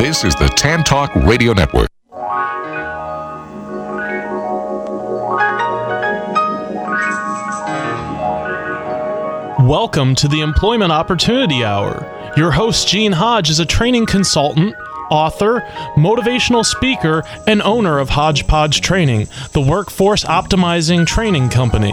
This is the Tan Talk Radio Network. Welcome to the Employment Opportunity Hour. Your host, Gene Hodge, is a training consultant, author, motivational speaker, and owner of Hodgepodge Training, the workforce optimizing training company.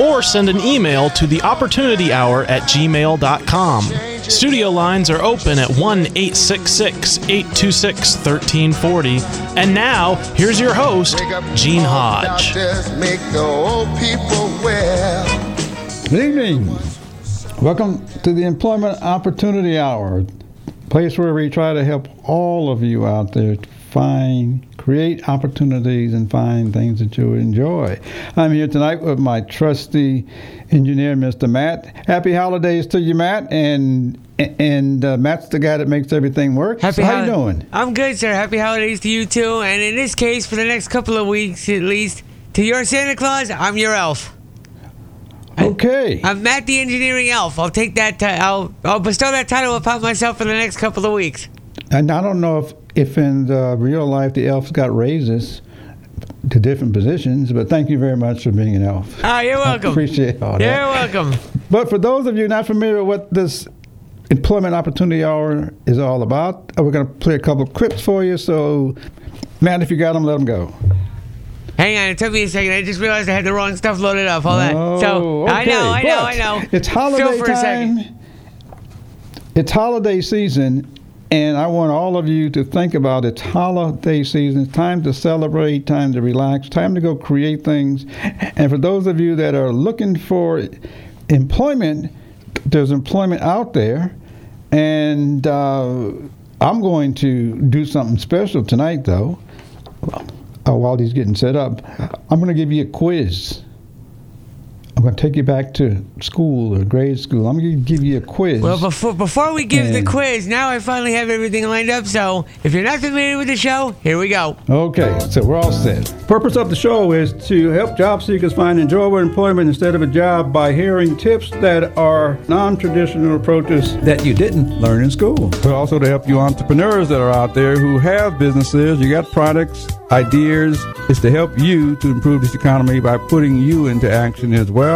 or send an email to the opportunity hour at gmail.com. Studio lines are open at 1 866 826 1340. And now, here's your host, Gene Hodge. Good evening. Welcome to the Employment Opportunity Hour, place where we try to help all of you out there find, create opportunities, and find things that you enjoy. I'm here tonight with my trusty engineer, Mr. Matt. Happy holidays to you, Matt, and and uh, Matt's the guy that makes everything work. Happy so how hol- you doing? I'm good, sir. Happy holidays to you too. And in this case, for the next couple of weeks at least, to your Santa Claus, I'm your elf. Okay. I'm Matt the engineering elf. I'll take that. Ti- I'll I'll bestow that title upon myself for the next couple of weeks. And I don't know if, if in the real life the elves got raises to different positions, but thank you very much for being an elf. Ah, you're welcome. I appreciate all You're that. welcome. But for those of you not familiar with what this employment opportunity hour is all about, uh, we're going to play a couple of clips for you. So, man, if you got them, let them go. Hang on, it took me a second. I just realized I had the wrong stuff loaded up. Hold on. So Oh, I know, I okay, know, I know. It's holiday for a second. time. It's holiday season, and I want all of you to think about it's holiday season. It's time to celebrate, time to relax, time to go create things. And for those of you that are looking for employment, there's employment out there, and uh, I'm going to do something special tonight, though. Uh, while he's getting set up, I'm going to give you a quiz. I'm going to take you back to school or grade school. I'm going to give you a quiz. Well, before before we give the quiz, now I finally have everything lined up. So if you're not familiar with the show, here we go. Okay, so we're all set. Purpose of the show is to help job seekers find enjoyable employment instead of a job by hearing tips that are non-traditional approaches that you didn't learn in school. But also to help you entrepreneurs that are out there who have businesses, you got products, ideas. It's to help you to improve this economy by putting you into action as well.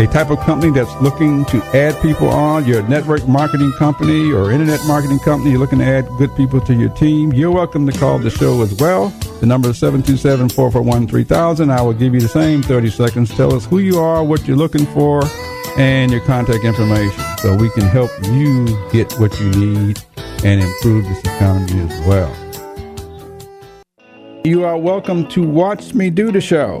a type of company that's looking to add people on, you're a network marketing company or internet marketing company, you're looking to add good people to your team, you're welcome to call the show as well. The number is 727 441 3000. I will give you the same 30 seconds. Tell us who you are, what you're looking for, and your contact information so we can help you get what you need and improve this economy as well. You are welcome to watch me do the show.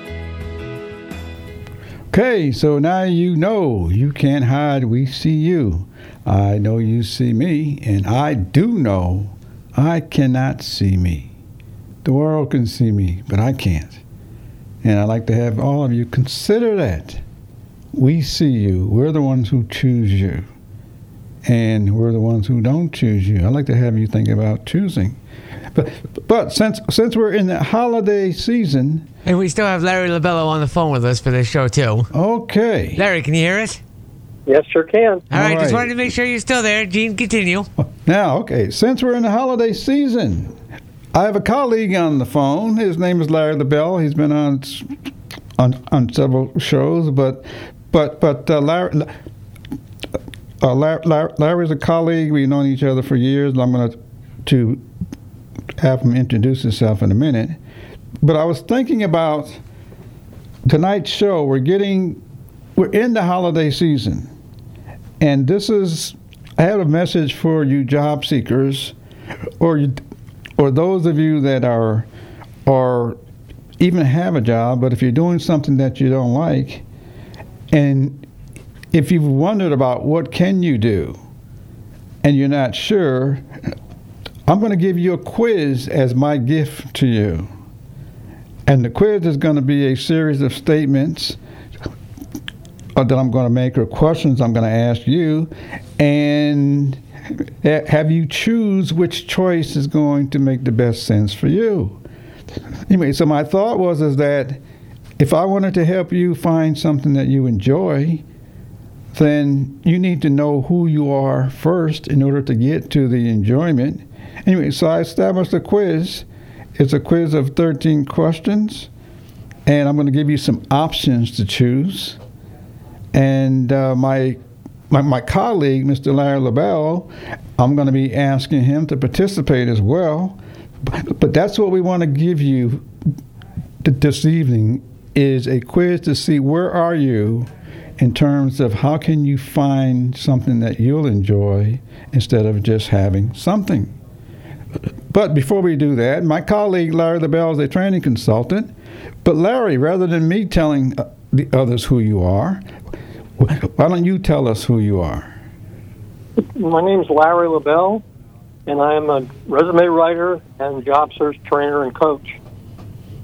Okay, so now you know you can't hide. We see you. I know you see me, and I do know I cannot see me. The world can see me, but I can't. And I'd like to have all of you consider that. We see you. We're the ones who choose you. And we're the ones who don't choose you. I'd like to have you think about choosing. But, but since since we're in the holiday season, And we still have Larry LaBelle on the phone with us for this show, too. okay. Larry, can you hear us? Yes, sure can. All right, just wanted to make sure you're still there. Gene, continue. Now, okay, since we're in the holiday season, I have a colleague on the phone. His name is Larry LaBelle. He's been on on, on several shows, but but but uh, Larry. Uh, Larry, Larry, Larry's a colleague. We've known each other for years. I'm going to to have him introduce himself in a minute. But I was thinking about tonight's show. We're getting we're in the holiday season, and this is I have a message for you job seekers, or you, or those of you that are, are even have a job, but if you're doing something that you don't like, and if you've wondered about what can you do, and you're not sure, I'm going to give you a quiz as my gift to you. And the quiz is going to be a series of statements uh, that I'm going to make or questions I'm going to ask you, and have you choose which choice is going to make the best sense for you. Anyway, so my thought was is that if I wanted to help you find something that you enjoy, then you need to know who you are first in order to get to the enjoyment. Anyway, so I established a quiz. It's a quiz of 13 questions, and I'm going to give you some options to choose. And uh, my, my my colleague, Mr. Larry LaBelle, I'm going to be asking him to participate as well. But, that's what we want to give you th- this evening is a quiz to see where are you in terms of how can you find something that you'll enjoy instead of just having something. But before we do that, my colleague Larry LaBelle is a training consultant. But Larry, rather than me telling uh, the others who you are, why don't you tell us who you are? My name is Larry LaBelle, and I am a resume writer and job search trainer and coach.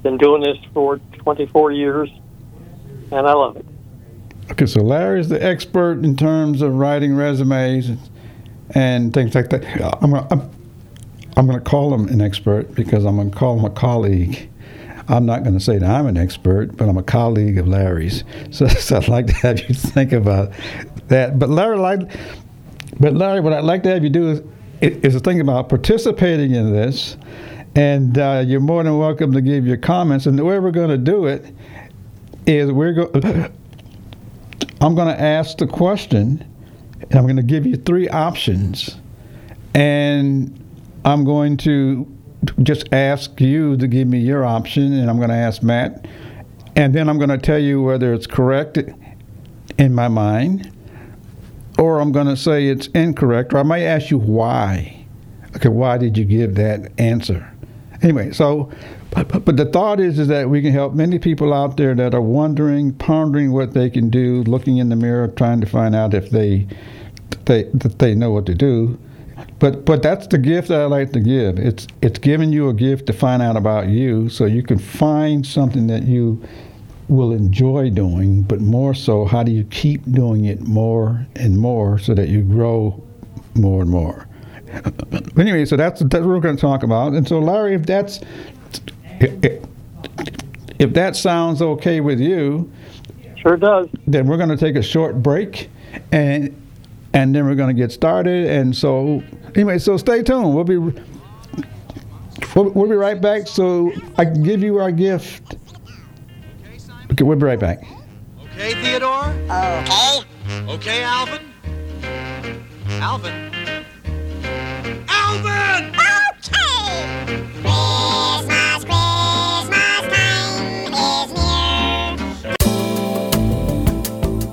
Been doing this for 24 years, and I love it. Okay, so Larry is the expert in terms of writing resumes and things like that. I'm I'm, I'm going to call him an expert because I'm going to call him a colleague. I'm not going to say that I'm an expert, but I'm a colleague of Larry's. So, so I'd like to have you think about that. But Larry, like, but Larry, what I'd like to have you do is, is think about participating in this, and uh, you're more than welcome to give your comments. And the way we're going to do it is we're going. I'm going to ask the question, and I'm going to give you three options, and I'm going to just ask you to give me your option, and I'm going to ask Matt, and then I'm going to tell you whether it's correct in my mind, or I'm going to say it's incorrect, or I might ask you why. Okay, why did you give that answer? Anyway, so, but, but, the thought is, is that we can help many people out there that are wondering, pondering what they can do, looking in the mirror, trying to find out if they, they, that they know what to do. But but that's the gift that I like to give. It's it's giving you a gift to find out about you, so you can find something that you will enjoy doing. But more so, how do you keep doing it more and more so that you grow more and more? anyway, so that's that's what we're going to talk about. And so, Larry, if that's if, if that sounds okay with you, Sure does. then we're going to take a short break, and and then we're going to get started. And so, anyway, so stay tuned. We'll be we'll, we'll be right back. So I can give you our gift. Okay, we'll be right back. Okay, Theodore? Okay. Okay, Alvin? Alvin? Alvin! Okay!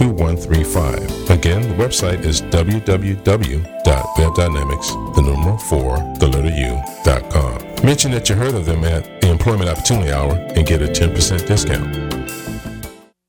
2135. Again, the website is www.webdynamics, the number 4, the letter U.com. Mention that you heard of them at the Employment Opportunity Hour and get a 10% discount.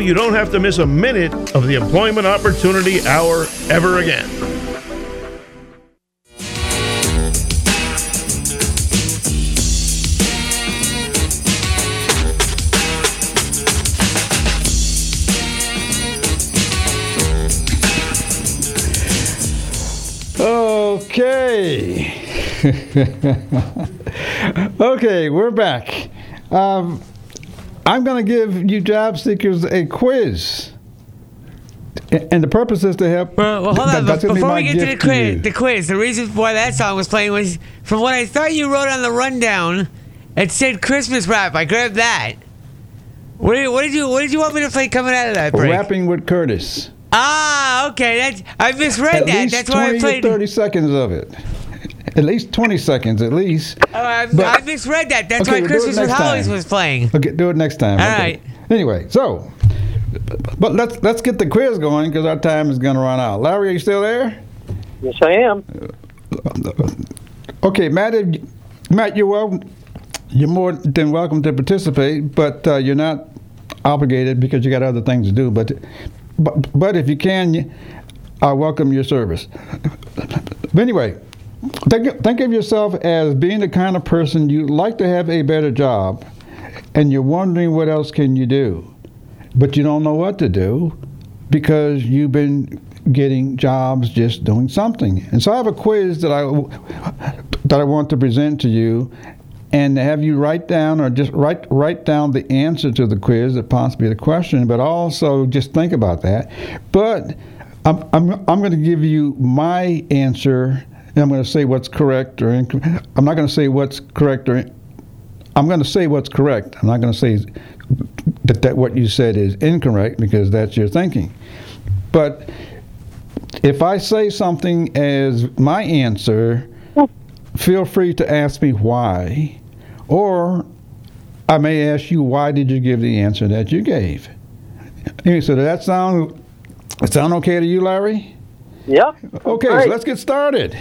you don't have to miss a minute of the Employment Opportunity Hour ever again. Okay. okay, we're back. Um, I'm going to give you job seekers a quiz. And the purpose is to help. Well, well hold on. gonna be Before we get to the to quiz, the quiz, the reason why that song was playing was from what I thought you wrote on the rundown. It said Christmas rap. I grabbed that. What did, what did you What did you want me to play coming out of that break? Rapping with Curtis. Ah, okay. That's I misread At that. That's why I played. to 30 seconds of it. At least 20 seconds, at least. Oh, I, But- I misread that. That's Okay, why we'll Christmas with next Hollies time. was playing. Okay, do it next time. All okay. right. Anyway, so, but let's let's get the quiz going because our time is going to run out. Larry, are you still there? Yes, I am. Okay, Matt, if, Matt, you're well. You're more than welcome to participate, but uh, you're not obligated because you got other things to do. But, but, but if you can, I welcome your service. But anyway, think, think of yourself as being the kind of person you'd like to have a better job, and you're wondering what else can you do, but you don't know what to do because you've been getting jobs just doing something. And so I have a quiz that I that I want to present to you and have you write down or just write write down the answer to the quiz or possibly the question, but also just think about that. But I'm I'm I'm going to give you my answer and I'm going to say what's correct or incorrect. I'm not going to say what's correct or in- I'm going to say what's correct. I'm not going to say that, that what you said is incorrect because that's your thinking. But if I say something as my answer, feel free to ask me why, or I may ask you why did you give the answer that you gave. Anyway, so does that sound sound okay to you, Larry? Yep. Okay, Great. so let's get started.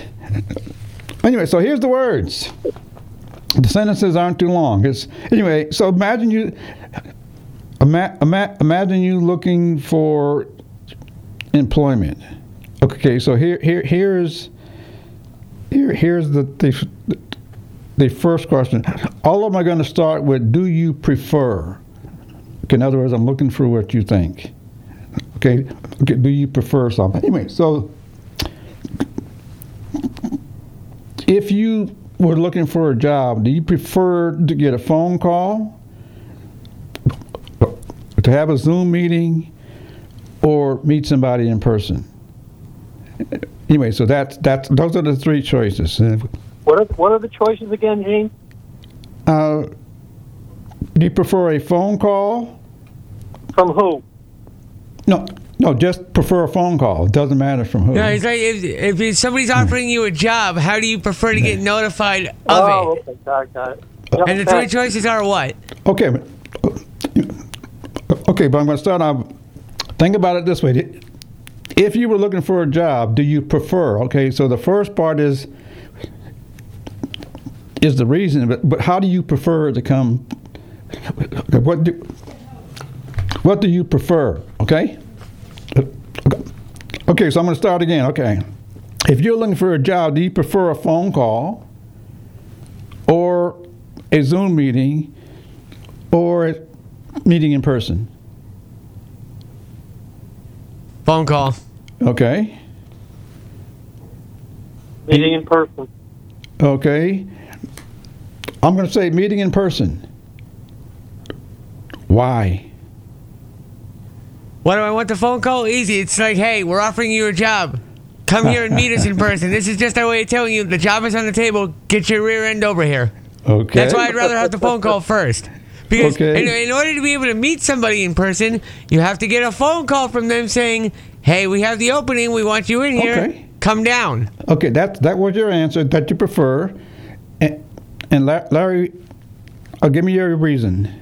Anyway, so here's the words. The sentences aren't too long. It's anyway. So imagine you, ima- ima- imagine you looking for employment. Okay, so here, here, here's, here, here's the the, the first question. All of them are going to start with "Do you prefer?" Okay, in other words, I'm looking for what you think. Okay, okay. Do you prefer something? Anyway, so if you were looking for a job, do you prefer to get a phone call, to have a Zoom meeting, or meet somebody in person? Anyway, so that's that's those are the three choices. What are, what are the choices again, Gene? Uh, do you prefer a phone call? From who? No, no, just prefer a phone call. It doesn't matter from who. No, it's like if, if somebody's hmm. offering you a job, how do you prefer to get hmm. notified oh, of oh, it? okay, got it, got it. And the three choices are what? Okay. but- Okay, but I'm going to start off. Think about it this way. If you were looking for a job, do you prefer? Okay, so the first part is is the reason, but, but how do you prefer to come? What do what do you prefer? Okay. Okay, so I'm going to start again. Okay, if you're looking for a job, do you prefer a phone call or a Zoom meeting or a meeting in person? Phone call. Okay. Meeting in person. Okay. I'm going to say meeting in person. Why? Why do I want the phone call? Easy. It's like, hey, we're offering you a job. Come here and meet us in person. This is just our way of telling you the job is on the table. Get your rear end over here. Okay. That's why I'd rather have the phone call first. Because Okay. in, in order to be able to meet somebody in person, you have to get a phone call from them saying, hey, we have the opening. We want you in here. Okay. Come down. Okay, that that was your answer that you prefer, and, and Larry, uh, give me your reason.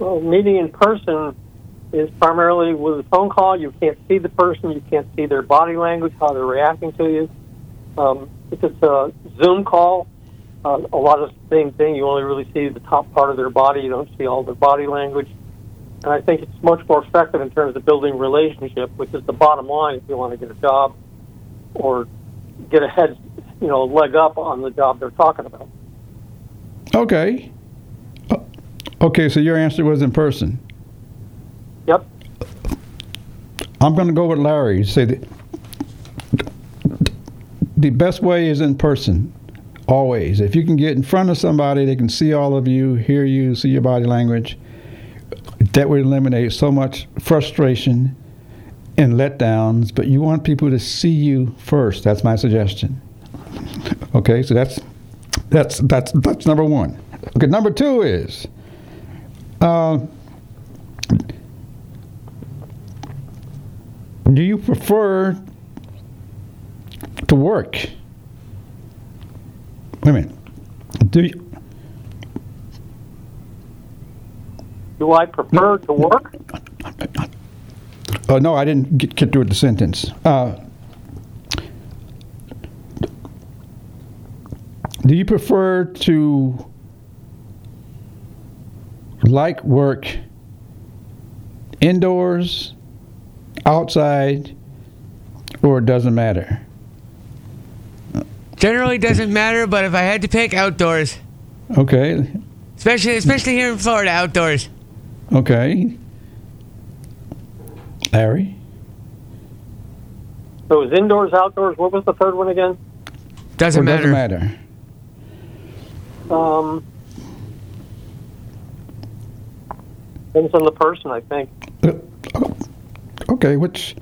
Well, meeting in person is primarily with a phone call. You can't see the person. You can't see their body language, how they're reacting to you. Um, if it's a Zoom call, uh, a lot of the same thing. You only really see the top part of their body. You don't see all their body language. And I think it's much more effective in terms of building relationship, which is the bottom line if you want to get a job or get a head, you know, leg up on the job they're talking about. Okay. Uh, Okay, so your answer was in person. Yep. I'm going to go with Larry. Say that the best way is in person, always. If you can get in front of somebody, they can see all of you, hear you, see your body language. That would eliminate so much frustration and letdowns. But you want people to see you first. That's my suggestion. Okay, so that's that's that's that's number one. Okay, number two is. Uh, do you prefer to work? Wait a minute. Do you, Do I prefer to work? oh no, I didn't get, get through with the sentence. Uh, do you prefer to like work indoors, outside, or it doesn't matter? Generally doesn't matter, but if I had to pick, outdoors. Okay, Especially, especially here in Florida, outdoors. okay. Larry? So it was indoors, outdoors. What was the third one again? Doesn't Or matter. doesn't matter? Um, depends on the person, I think. Okay, which?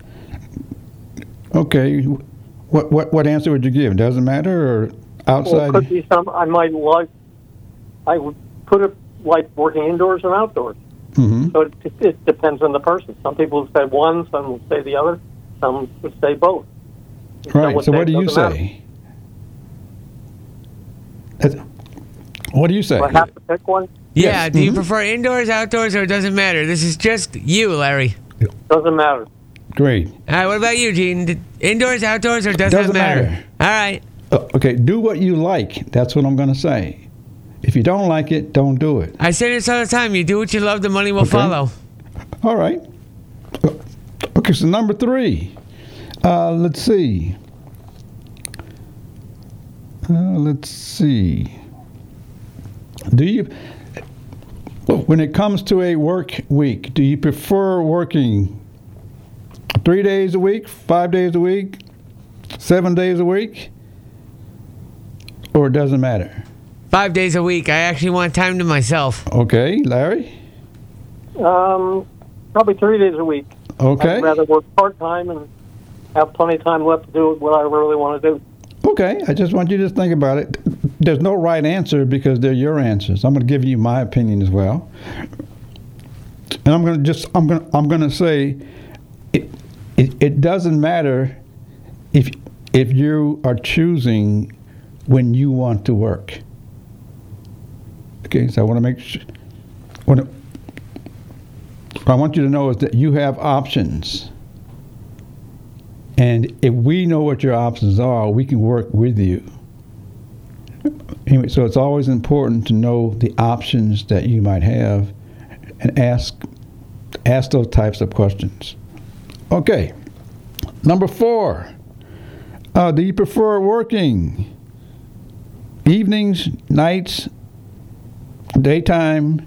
Okay, what what what answer would you give? Doesn't matter or Well, outside? it could be some. I might like. I would put it like working indoors and outdoors. hmm So it, it, it depends on the person. Some people would say one, some would say the other, some would say both. Some Right. would So what do you say? What do you say? Do I have to pick one? Yeah. Yes, Do you mhm. prefer indoors, outdoors, or it doesn't matter? This is just you, Larry. Doesn't matter. Great. All right. What about you, Gene? Did- Indoors, outdoors, or does Doesn't that matter? matter. All right. Uh, okay, do what you like. That's what I'm going to say. If you don't like it, don't do it. I say this all the time. You do what you love, the money will Okay. follow. All right. Uh, Okay, so number three. Uh, let's see. Uh, let's see. Do you, when it comes to a work week, do you prefer working three days a week, five days a week, seven days a week, or it doesn't matter? Five days a week. I actually want time to myself. Okay, Larry. Um, probably three days a week. Okay. I'd rather work part time and have plenty of time left to do what I really want to do. Okay, I just want you to think about it. There's no right answer because they're your answers. I'm going to give you my opinion as well, and I'm going to just I'm going to I'm going to say it, it it doesn't matter if if you are choosing when you want to work. Okay, so I want to make sure. What I want you to know is that you have options. And if we know what your options are, we can work with you. Anyway, so it's always important to know the options that you might have and ask ask those types of questions. Okay. Number four. Uh, do you prefer working evenings, nights, daytime,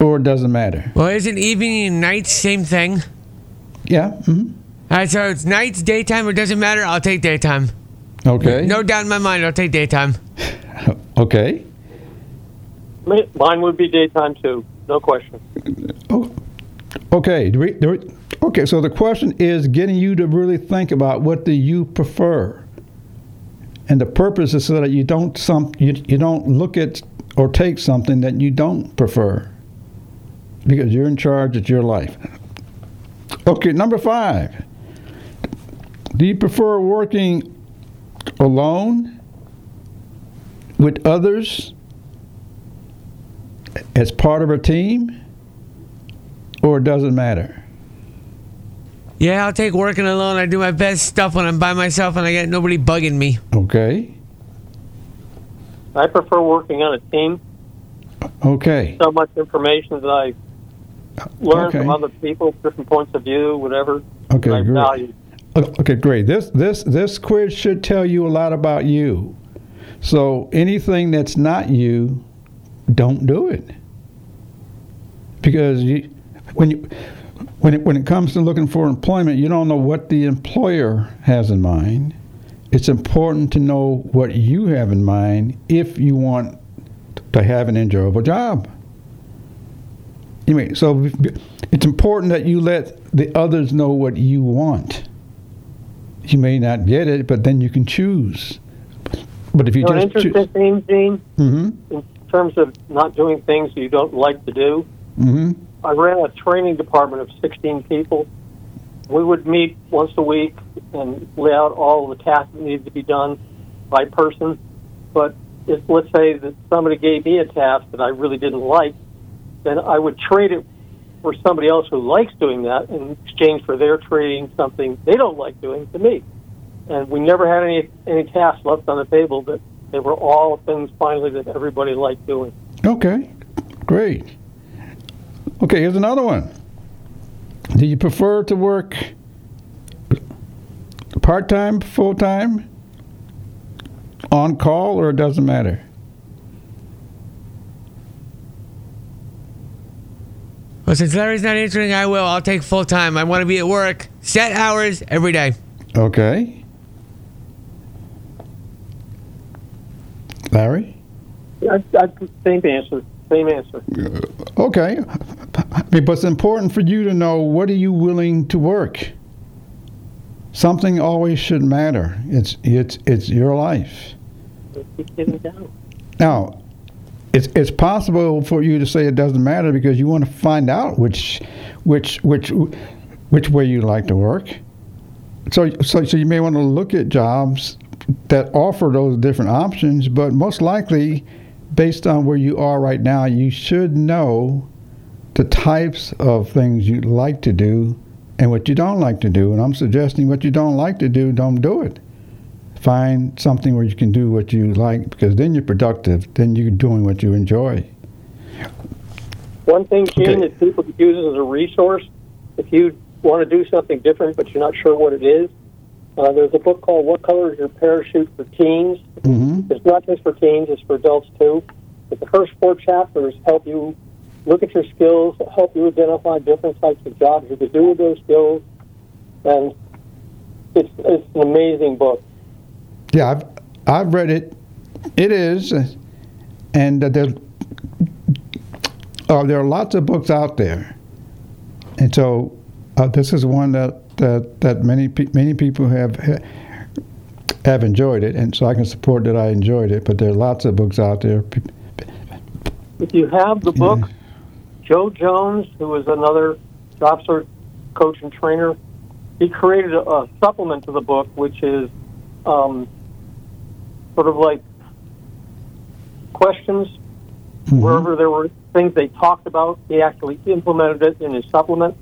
or it doesn't matter? Well, isn't evening and night same thing? Yeah. mhm. All right, so it's nights, daytime, or doesn't matter. I'll take daytime. Okay. No doubt in my mind, I'll take daytime. Okay. Mine would be daytime too, no question. Oh, okay. do we- do we- okay. So the question is getting you to really think about what do you prefer, and the purpose is so that you don't some you, you don't look at or take something that you don't prefer, because you're in charge of your life. Okay. Number five. Do you prefer working alone with others as part of a team? or it doesn't matter? Yeah, I'll take working alone. I do my best stuff when I'm by myself and I get nobody bugging me. Okay. I prefer working on a team. Okay. So much information that I learn Okay. from other people, different points of view, whatever. Okay, I great. value. Okay, great. This this this quiz should tell you a lot about you. So anything that's not you, don't do it. Because you, when you when it, when it comes to looking for employment, you don't know what the employer has in mind. It's important to know what you have in mind if you want to have an enjoyable job. Anyway, so it's important that you let the others know what you want. You may not get it, but then you can choose. But if you an just interesting theme, Gene, mm-hmm, in terms of not doing things you don't like to do. mm-hmm, I ran a training department of 16 people. We would meet once a week and lay out all the tasks that needed to be done by person. But if, let's say that somebody gave me a task that I really didn't like, then I would trade it for somebody else who likes doing that in exchange for their trading something they don't like doing to me. And we never had any any tasks left on the table that they were all things finally that everybody liked doing. okay, great. Okay, here's another one. Do you prefer to work part time, full time, on call, or it doesn't matter? Well, since Larry's not answering, I will. I'll take full time. I want to be at work, set hours every day. Okay. Larry? I, I, same answer. Same answer. Uh, okay. But it's important for you to know what are you willing to work? Something always should matter. It's it's it's your life. Keep getting down. Now, it's it's possible for you to say it doesn't matter because you want to find out which which which which way you like to work. So so so you may want to look at jobs that offer those different options, but most likely based on where you are right now, you should know the types of things you like to do and what you don't like to do. And I'm suggesting what you don't like to do, don't do it. Find something where you can do what you like because then you're productive. Then you're doing what you enjoy. One thing, Gene, Okay. that people use as a resource, if you want to do something different but you're not sure what it is, uh, there's a book called "What Color Is Your Parachute for Teens." hmm It's not just for teens; it's for adults too. But the first four chapters help you look at your skills, help you identify different types of jobs you could do with those skills, and it's it's an amazing book. Yeah, I've I've read it. It is, and uh, there uh, there are lots of books out there, and so uh, this is one that that, that many pe- many people have have enjoyed it, and so I can support that I enjoyed it. But there are lots of books out there. If you have the book, Joe Jones, who was another search coach and trainer, he created a, a supplement to the book, which is um, sort of like questions Wherever there were things they talked about, he actually implemented it in his supplement.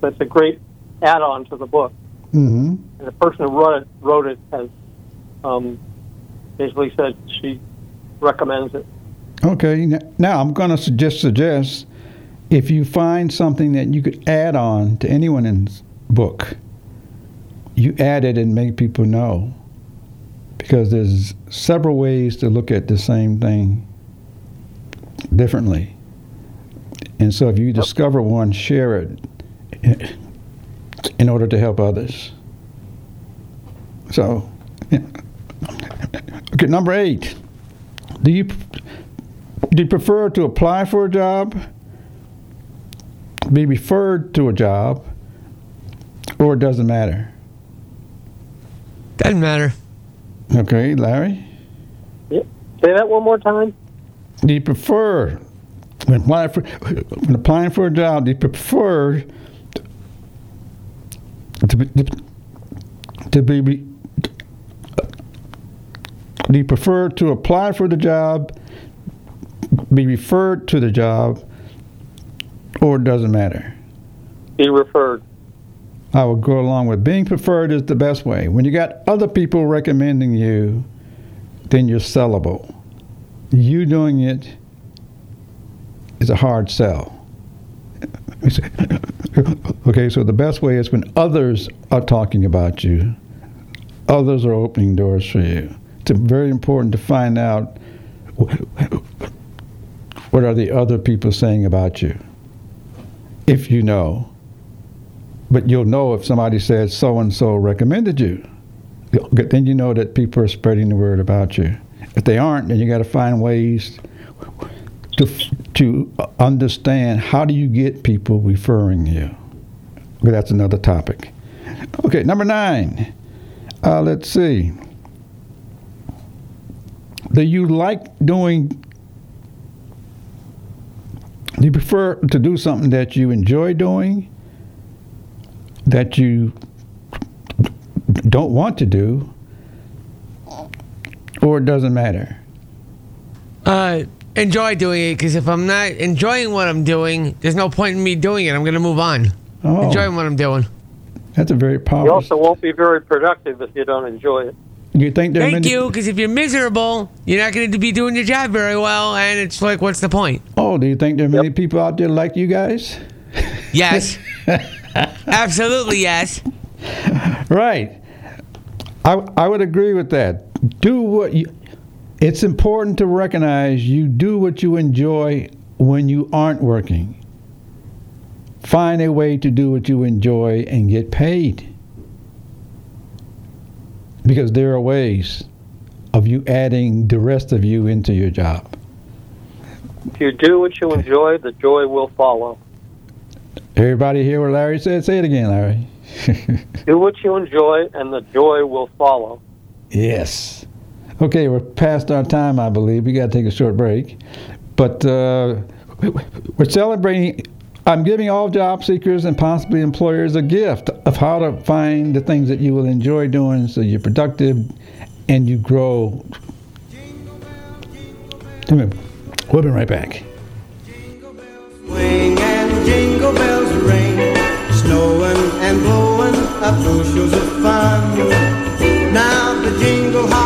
So it's a great add-on to the book. Mm-hmm. And the person who wrote it wrote it has um, basically said she recommends it. Okay. Now I'm going to suggest suggest if you find something that you could add on to anyone's book, you add it and make people know. Because there's several ways to look at the same thing differently. And so if you discover one, share it in order to help others. So, yeah. okay, number eight. Do you do you prefer to apply for a job, be referred to a job, or it doesn't matter? Doesn't matter. Okay, Larry. Yeah. Say that one more time. Do you prefer when applying for when applying for a job? Do you prefer to be, to be do you prefer to apply for the job, be referred to the job, or it doesn't matter? Be referred. I would go along with being preferred is the best way. When you got other people recommending you, then you're sellable. You doing it is a hard sell. okay, so the best way is when others are talking about you, others are opening doors for you. It's very important to find out what are the other people saying about you, if you know. But you'll know if somebody says so and so recommended you. Then you know that people are spreading the word about you. If they aren't, then you got to find ways to to understand how do you get people referring you. Okay, that's another topic. Okay, number nine. Uh, let's see. Do you like doing? Do you prefer to do something that you enjoy doing? That you don't want to do, or it doesn't matter? Uh, enjoy doing it because if I'm not enjoying what I'm doing, there's no point in me doing it. I'm gonna move on. Oh, Enjoying what I'm doing. that's a very powerful. You also won't be very productive if you don't enjoy it. Do you think there are Thank many, you, because if you're miserable, you're not going to be doing your job very well, and it's like, what's the point? Oh, do you think there are many people out there like you guys? Yes, absolutely yes. Right. I, I would agree with that. Do what you. It's important to recognize you do what you enjoy when you aren't working. Find a way to do what you enjoy and get paid. Because there are ways of you adding the rest of you into your job. If you do what you enjoy, the joy will follow. Everybody hear what Larry said? Say it again, Larry. Do what you enjoy, and the joy will follow. Yes. Okay, we're past our time, I believe. We got to take a short break. But uh, we're celebrating. I'm giving all job seekers and possibly employers a gift of how to find the things that you will enjoy doing so you're productive and you grow. We'll be right back. And blowing up bushels of fun. Now the jingle hop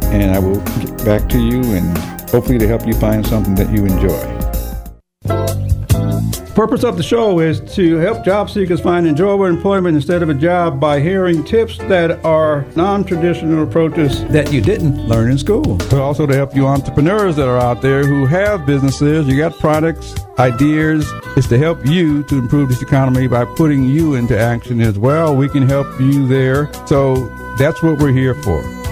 and I will get back to you and hopefully to help you find something that you enjoy. Purpose of the show is to help job seekers find enjoyable employment instead of a job by hearing tips that are non-traditional approaches that you didn't learn in school. But also to help you entrepreneurs that are out there who have businesses, you got products, ideas. It's to help you to improve this economy by putting you into action as well. We can help you there. So that's what we're here for.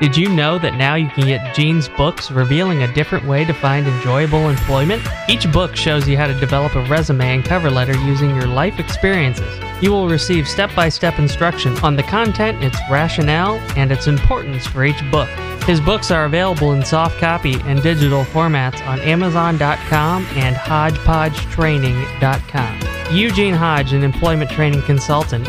Did you know that now you can get Gene's books revealing a different way to find enjoyable employment? Each book shows you how to develop a resume and cover letter using your life experiences. You will receive step by step instruction on the content, its rationale, and its importance for each book. His books are available in soft copy and digital formats on Amazon.com and HodgepodgeTraining.com. Eugene Hodge, an employment training consultant,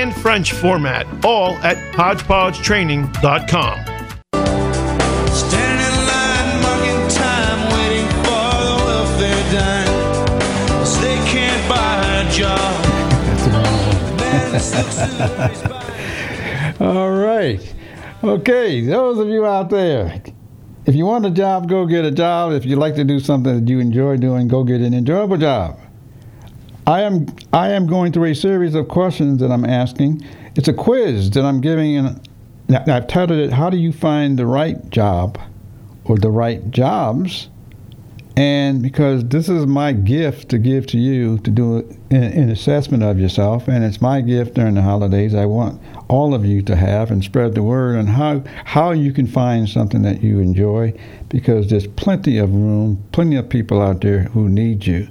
French format, all at HodgepodgeTraining.com. Standing in line, marking time, waiting for the welfare dime. 'Cause they can't buy a job. All right. Okay, those of you out there, if you want a job, go get a job. If you like to do something that you enjoy doing, go get an enjoyable job. I am I am going through a series of questions that I'm asking. It's a quiz that I'm giving, and I've titled it "How do you find the right job or the right jobs?" And because this is my gift to give to you to do an, assessment of yourself, and it's my gift during the holidays, I want all of you to have and spread the word on how how you can find something that you enjoy, because there's plenty of room, plenty of people out there who need you.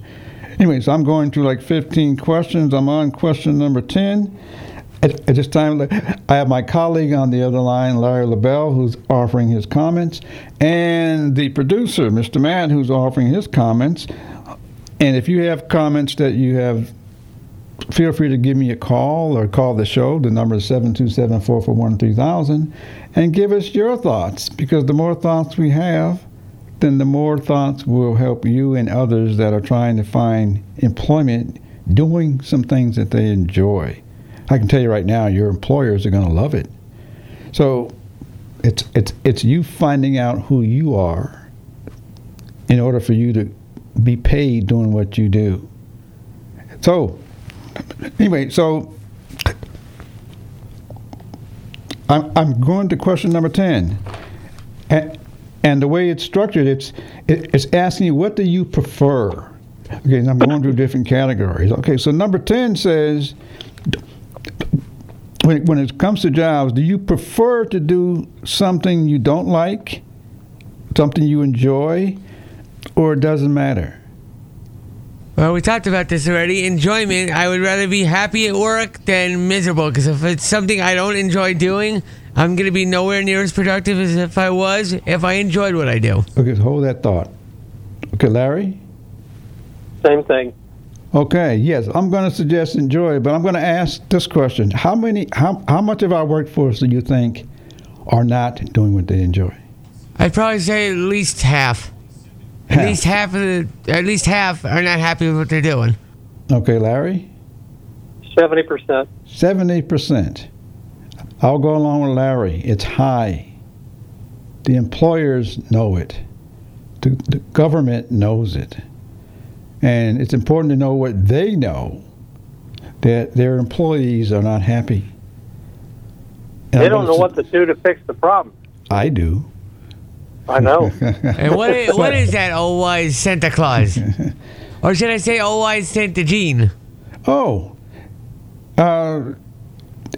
Anyway, so I'm going through like 15 questions. I'm on question number 10. At, at this time, I have my colleague on the other line, Larry LaBelle, who's offering his comments, and the producer, Mr. Matt, who's offering his comments. And if you have comments that you have, feel free to give me a call or call the show. The number is 727 441 3000 and give us your thoughts because the more thoughts we have, then the more thoughts will help you and others that are trying to find employment doing some things that they enjoy. I can tell you right now, your employers are going to love it. So it's it's it's you finding out who you are in order for you to be paid doing what you do. So anyway, so I'm I'm going to question number ten. And, and the way it's structured, it's it, it's asking you what do you prefer. Okay, and I'm going through different categories. Okay, so number ten says, when it, when it comes to jobs, do you prefer to do something you don't like, something you enjoy, or it doesn't matter? Well, we talked about this already. Enjoyment. I would rather be happy at work than miserable. Because if it's something I don't enjoy doing, I'm going to be nowhere near as productive as if I was, if I enjoyed what I do. Okay, hold that thought. Okay, Larry? Same thing. Okay, yes, I'm going to suggest enjoy, but I'm going to ask this question. How many how, how much of our workforce do you think are not doing what they enjoy? I'd probably say at least half. half. At least half of the at least half are not happy with what they're doing. Okay, Larry? 70%. 70%. I'll go along with Larry. It's high. The employers know it. The, the government knows it. And it's important to know what they know that their employees are not happy. And They don't know what to do to fix the problem. I do. I know. And what is, what is that, oh wise Santa Claus? or should I say, oh wise Santa Gene? Oh, uh,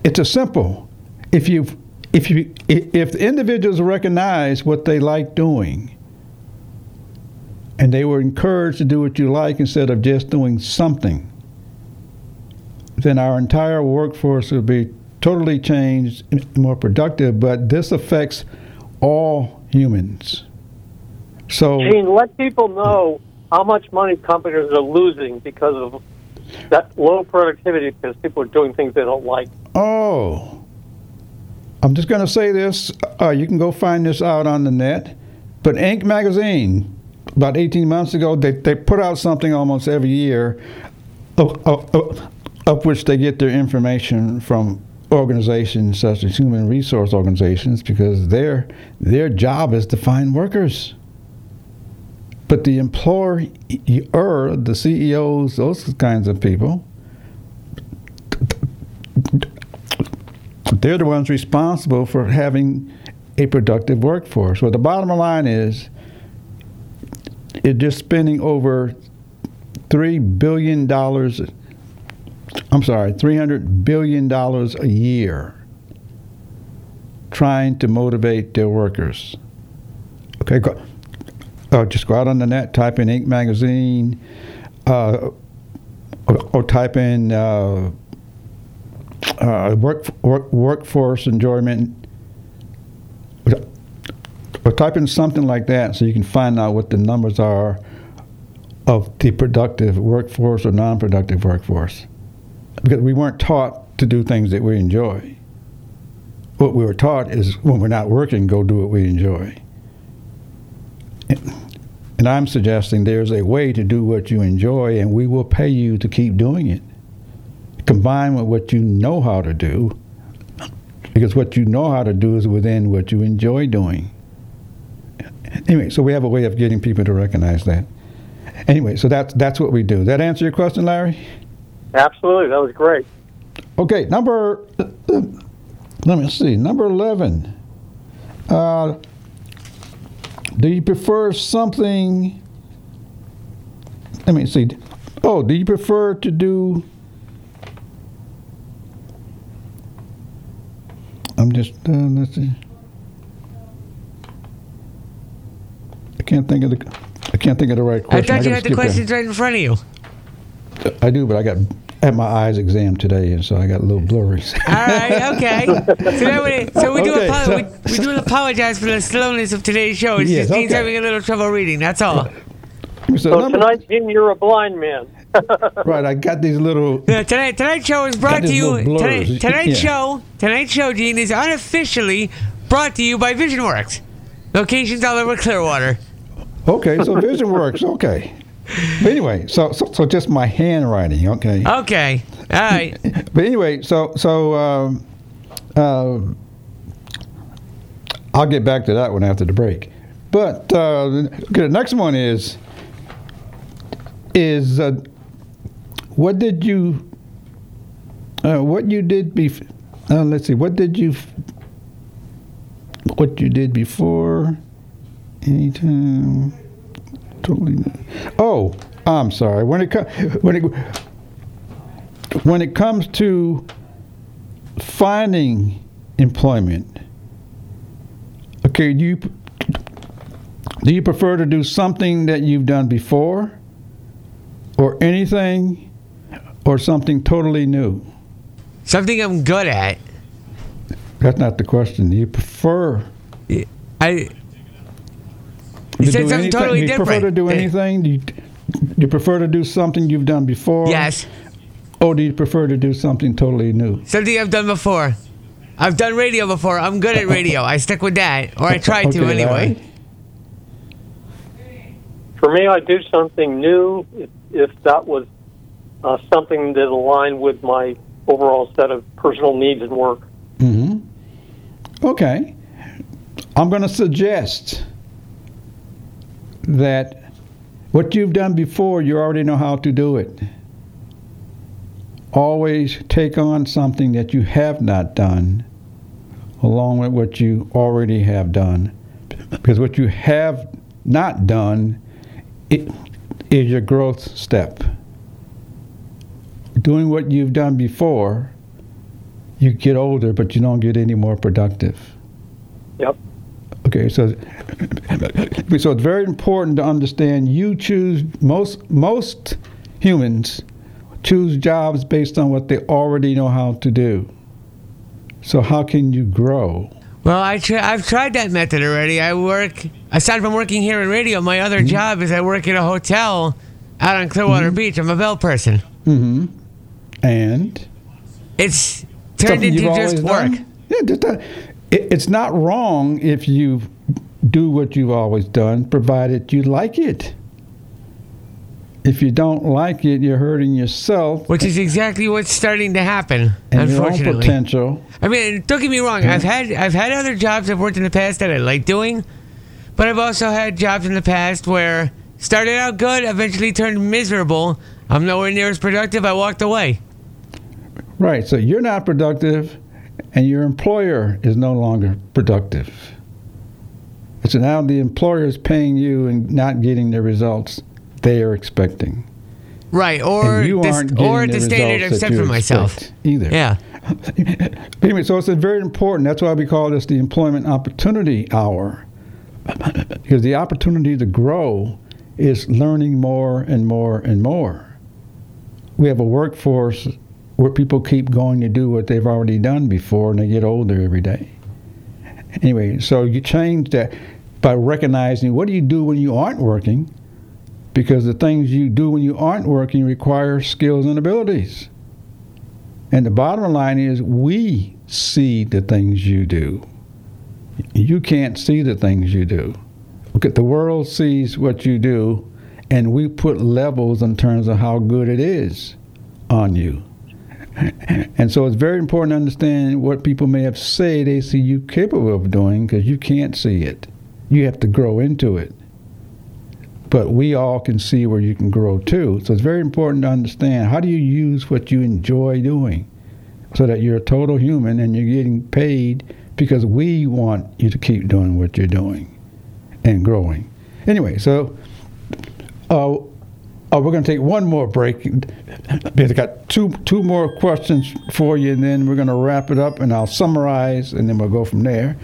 it's a simple. If you if you if individuals recognize what they like doing and they were encouraged to do what you like instead of just doing something, then our entire workforce will be totally changed and more productive. But this affects all humans. So, Gene, let people know how much money companies are losing because of that low productivity because people are doing things they don't like. oh, I'm just going to say this. Uh, you can go find this out on the net. But Inc. magazine, about 18 months ago, they, they put out something almost every year of, of, of, of which they get their information from organizations such as human resource organizations because their their job is to find workers. But the employer, the CEOs, those kinds of people, they're the ones responsible for having a productive workforce. Well, the bottom line is, it's just spending over three billion dollars. I'm sorry, three hundred billion dollars a year trying to motivate their workers. Okay, go, uh, just go out on the net, type in Inc. magazine, uh, or, or, type in uh, uh work, work, workforce enjoyment, or type in something like that so you can find out what the numbers are of the productive workforce or non-productive workforce. Because we weren't taught to do things that we enjoy. What we were taught is when we're not working, go do what we enjoy. And I'm suggesting there's a way to do what you enjoy, and we will pay you to keep doing it. Combined with what you know how to do, because what you know how to do is within what you enjoy doing. Anyway, so we have a way of getting people to recognize that. Anyway, so that's that's what we do. That answer your question, Larry? Absolutely, that was great. Okay, number. let me see. Number eleven. Uh, do you prefer something? Let me see. Oh, do you prefer to do? I'm just uh, let's see. I can't think of the. I can't think of the right question. I thought I you had the questions right in front of you. I do, but I got had my eyes examined today, and so I got a little blurry. All right, okay. So, we, so we do okay, apo- so, we, we, do apologize for the slowness of today's show. It's yes, just okay. having a little trouble reading. That's all. So, so number, tonight, Jim, you're a blind man. Right, I got these little. Yeah, tonight, tonight's show is brought to you. Tonight, tonight's yeah. show, tonight's show, Gene, is unofficially brought to you by VisionWorks. Locations all over Clearwater. Okay, so VisionWorks. Okay. But anyway, so, so, so just my handwriting. Okay. Okay. All right. but anyway, so so um, uh, I'll get back to that one after the break. But uh, the next one is is uh, what did you uh, what you did before? Uh, let's see. What did you what you did before? Anytime totally. Oh, I'm sorry. When it comes when it when it comes to finding employment, okay, do you do you prefer to do something that you've done before, or anything, or something totally new? Something I'm good at. That's not the question. Do you prefer? I you said something anything? totally do you different. prefer to do anything? Do you, do you prefer to do something you've done before? Yes. Or do you prefer to do something totally new? Something I've done before. I've done radio before. I'm good at radio. I stick with that, or I try to anyway. For me, I do something new if, if that was uh, something that aligned with my overall set of personal needs and work. Mm-hmm. Okay. I'm going to suggest that what you've done before, you already know how to do it. Always take on something that you have not done along with what you already have done. Because what you have not done is your growth step. Doing what you've done before, you get older, but you don't get any more productive. Yep. Okay, so so it's very important to understand you choose most most humans choose jobs based on what they already know how to do. So how can you grow? Well, I tr- I've tried that method already. I work aside from working here in radio. My other Mm-hmm. job is I work at a hotel out on Clearwater Beach. I'm a bell person. Mm-hmm. And It's turned into just work. done? Yeah, just that. It, it's not wrong if you do what you've always done, provided you like it. If you don't like it, you're hurting yourself Which is exactly what's starting to happen, and your own potential. I mean, don't get me wrong. I've had I've had other jobs I've worked in the past that I like doing, but I've also had jobs in the past where started out good, eventually turned miserable. I'm nowhere near as productive. I walked away. Right. So you're not productive, and your employer is no longer productive. So now the employer is paying you and not getting the results they are expecting. Right, or aren't or getting the the standard I've results that set you for myself. either. Yeah. Anyway, so it's a very important. That's why we call this the employment opportunity hour, because the opportunity to grow is learning more and more and more. We have a workforce where people keep going to do what they've already done before, and they get older every day. Anyway, so you change that by recognizing what do you do when you aren't working, because the things you do when you aren't working require skills and abilities. And the bottom line is, we see the things you do. You can't see the things you do. Look at the world sees what you do, and we put levels in terms of how good it is on you. And so it's very important to understand what people may have said they see you capable of doing because you can't see it. You have to grow into it. But we all can see where you can grow too. So it's very important to understand how do you use what you enjoy doing so that you're a total human and you're getting paid because we want you to keep doing what you're doing and growing. Anyway, so uh, uh, we're going to take one more break. Because I got two two more questions for you, and then we're going to wrap it up, and I'll summarize, and then we'll go from there.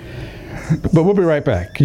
But we'll be right back.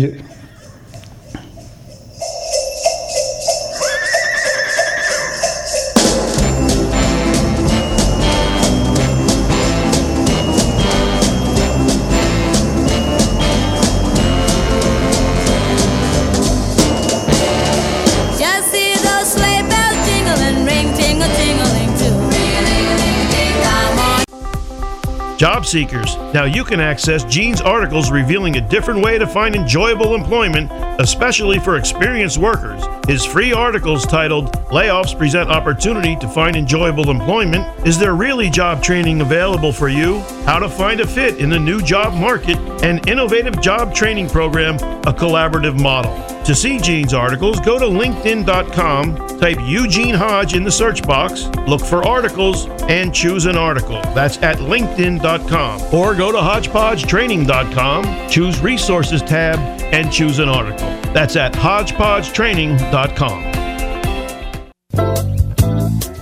Seekers, now you can access Gene's articles revealing a different way to find enjoyable employment, especially for experienced workers. His free articles titled Layoffs Present Opportunity to Find Enjoyable Employment Is There Really Job Training Available for You? How to Find a Fit in the New Job Market, an innovative job training program, a collaborative model. To see Gene's articles, go to LinkedIn.com, type Eugene Hodge in the search box, look for articles, and choose an article. That's at LinkedIn.com. Or go to HodgepodgeTraining.com, choose Resources tab, and choose an article. That's at HodgepodgeTraining.com.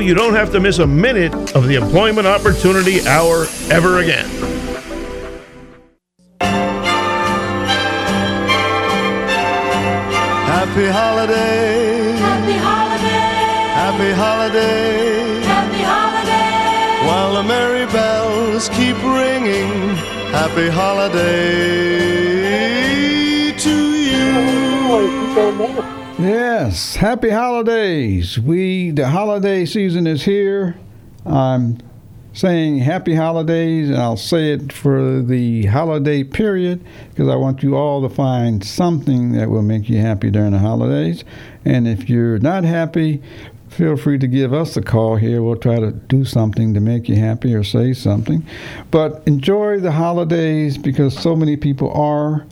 you don't have to miss a minute of the Employment Opportunity Hour ever again. Happy holiday. Happy holiday. Happy holiday. Happy holiday. While the merry bells keep ringing. Happy holiday to you. Yes, happy holidays. We the holiday season is here. I'm saying happy holidays and I'll say it for the holiday period because I want you all to find something that will make you happy during the holidays. And if you're not happy, feel free to give us a call here. We'll try to do something to make you happy or say something. But enjoy the holidays because so many people are.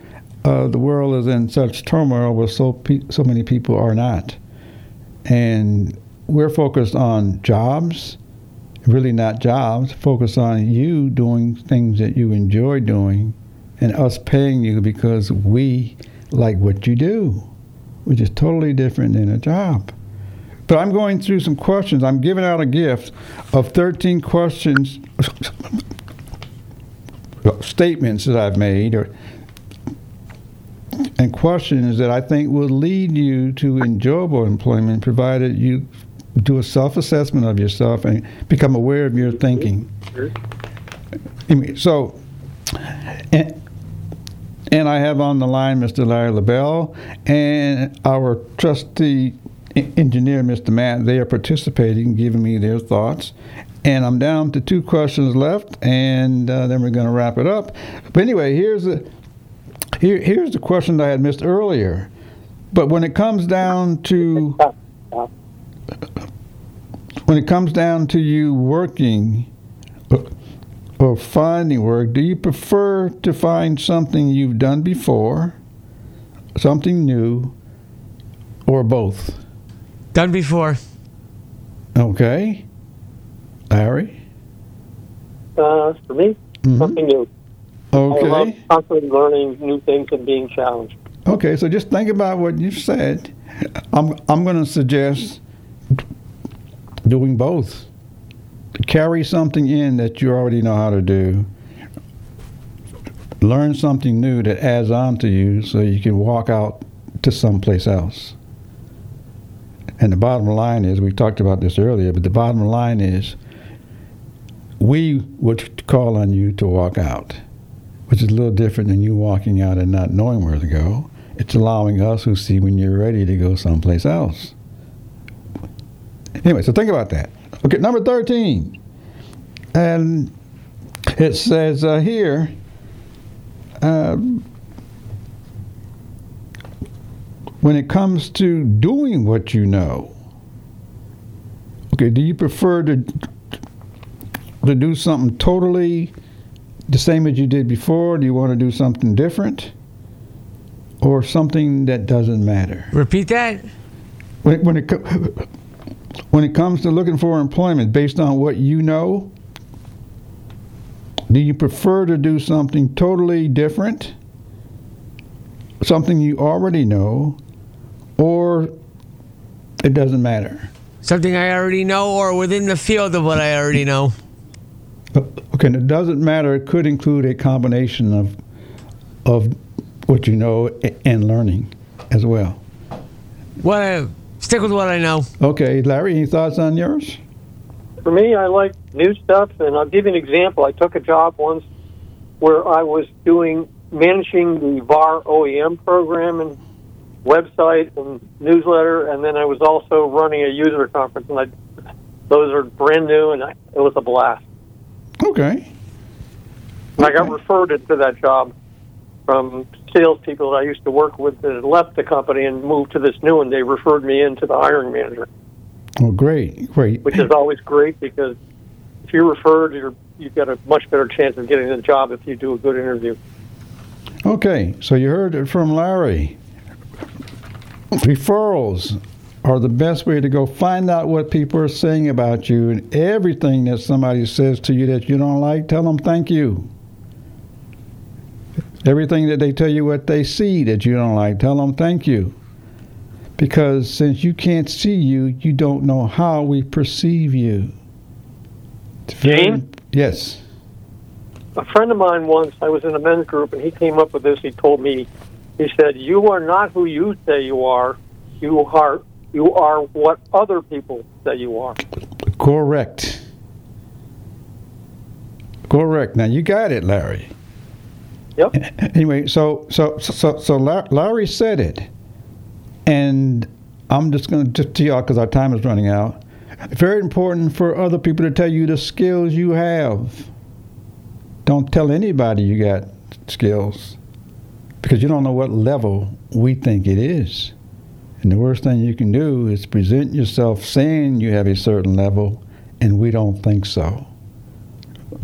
Uh, the world is in such turmoil where so pe- so many people are not, and we're focused on jobs, really not jobs. Focused on you doing things that you enjoy doing, and us paying you because we like what you do, which is totally different than a job. But I'm going through some questions. I'm giving out a gift of 13 questions, statements that I've made, or and questions that I think will lead you to enjoyable employment, provided you do a self-assessment of yourself and become aware of your thinking. So, and, and I have on the line Mr. Larry LaBelle and our trustee engineer, Mr. Matt. They are participating, giving me their thoughts. And I'm down to two questions left, and uh, then we're going to wrap it up. But anyway, here's the here, here's the question that I had missed earlier. But when it comes down to when it comes down to you working or- or finding work, do you prefer to find something you've done before, something new, or both? Done before. Okay. Larry? Uh, for me, something new. I love Okay. constantly learning new things and being challenged. Okay, so just think about what you said. I'm I'm going to suggest doing both. Carry something in that you already know how to do. Learn something new that adds on to you so you can walk out to someplace else. And the bottom line is, we talked about this earlier, but the bottom line is we would call on you to walk out which is a little different than you walking out and not knowing where to go. It's allowing us who see when you're ready to go someplace else. Anyway, so think about that. Okay, number 13. And it says uh, here, um, when it comes to doing what you know, okay, do you prefer to to do something totally the same as you did before? Do you want to do something different? Or something that doesn't matter? Repeat that. When, when, it, when it comes to looking for employment based on what you know, do you prefer to do something totally different? Something you already know? Or it doesn't matter? Something I already know or within the field of what I already know. Okay, and it doesn't matter. It could include a combination of of what you know and learning as well. What I, stick with what I know. Okay, Larry, any thoughts on yours? For me, I like new stuff, and I'll give you an example. I took a job once where I was doing managing the VAR OEM program and website and newsletter, and then I was also running a user conference, and I, those are brand new, and I, it was a blast. Okay. I got referred to that job from salespeople that I used to work with that had left the company and moved to this new one. They referred me into the hiring manager. Oh, great, great. which is always great because if you're referred, you're, you've got a much better chance of getting the job if you do a good interview. Okay, so you heard it from Larry. Referrals are the best way to go find out what people are saying about you and everything that somebody says to you that you don't like, tell them thank you. Everything that they tell you what they see that you don't like, tell them thank you. Because since you can't see you, you don't know how we perceive you. It's very- Yes. A friend of mine once, I was in a men's group, and he came up with this. He told me, he said, "You are not who you say you are. You are you are what other people say you are." Correct. Correct. Now you got it, Larry. Yep. Anyway, so so so so Larry said it, and I'm just going to just to y'all because our time is running out. Very important for other people to tell you the skills you have. Don't tell anybody you got skills because you don't know what level we think it is. And the worst thing you can do is present yourself saying you have a certain level, and we don't think so.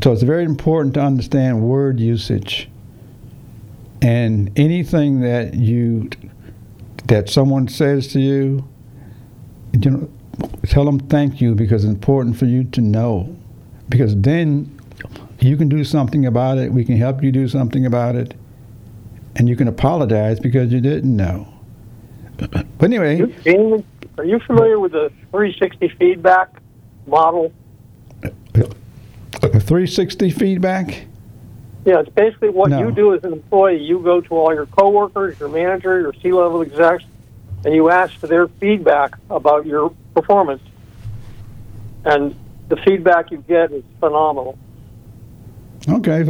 So it's very important to understand word usage. And anything that you that someone says to you, you know, tell them thank you because it's important for you to know. Because then you can do something about it. We can help you do something about it, and you can apologize because you didn't know. But anyway, are you familiar with the 360 feedback model? a 360 feedback. Yeah, it's basically what No. you do as an employee. You go to all your coworkers, your manager, your C-level execs, and you ask for their feedback about your performance. And the feedback you get is phenomenal. Okay,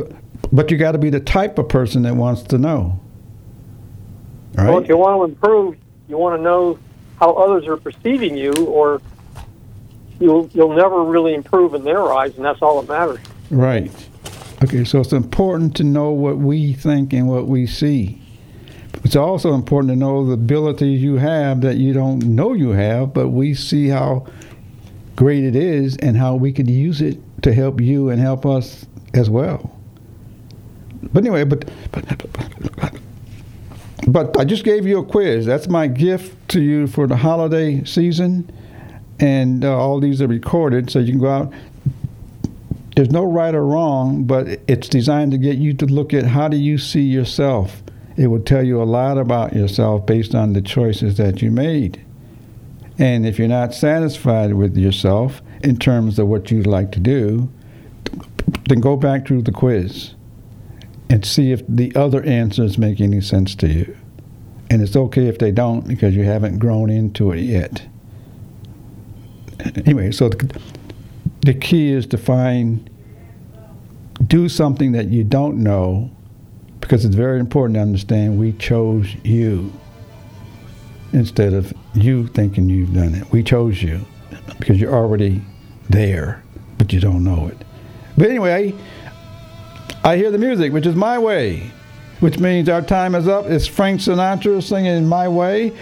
but you got to be the type of person that wants to know. All Well, right. if you want to improve, you want to know how others are perceiving you, or you'll you'll never really improve in their eyes, and that's all that matters. Right. Okay, so it's important to know what we think and what we see. It's also important to know the abilities you have that you don't know you have, but we see how great it is and how we could use it to help you and help us as well. But anyway, but but, but I just gave you a quiz. That's my gift to you for the holiday season, and uh, all these are recorded, so you can go out there's no right or wrong, but it's designed to get you to look at how do you see yourself. It will tell you a lot about yourself based on the choices that you made. And if you're not satisfied with yourself in terms of what you'd like to do, then go back through the quiz and see if the other answers make any sense to you. And it's okay if they don't because you haven't grown into it yet. Anyway, so the, the key is to find do something that you don't know because it's very important to understand we chose you instead of you thinking you've done it. We chose you because you're already there, but you don't know it. But anyway, I hear the music, which is my way, which means our time is up. It's Frank Sinatra singing My Way.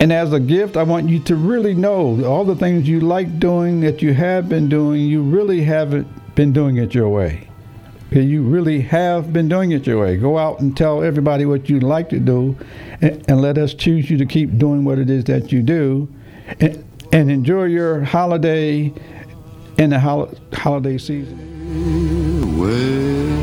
And as a gift, I want you to really know all the things you like doing that you have been doing, you really haven't been doing it your way. Okay, You really have been doing it your way. Go out and tell everybody what you like to do, and, and let us choose you to keep doing what it is that you do, and, and enjoy your holiday in the hol- holiday season. Way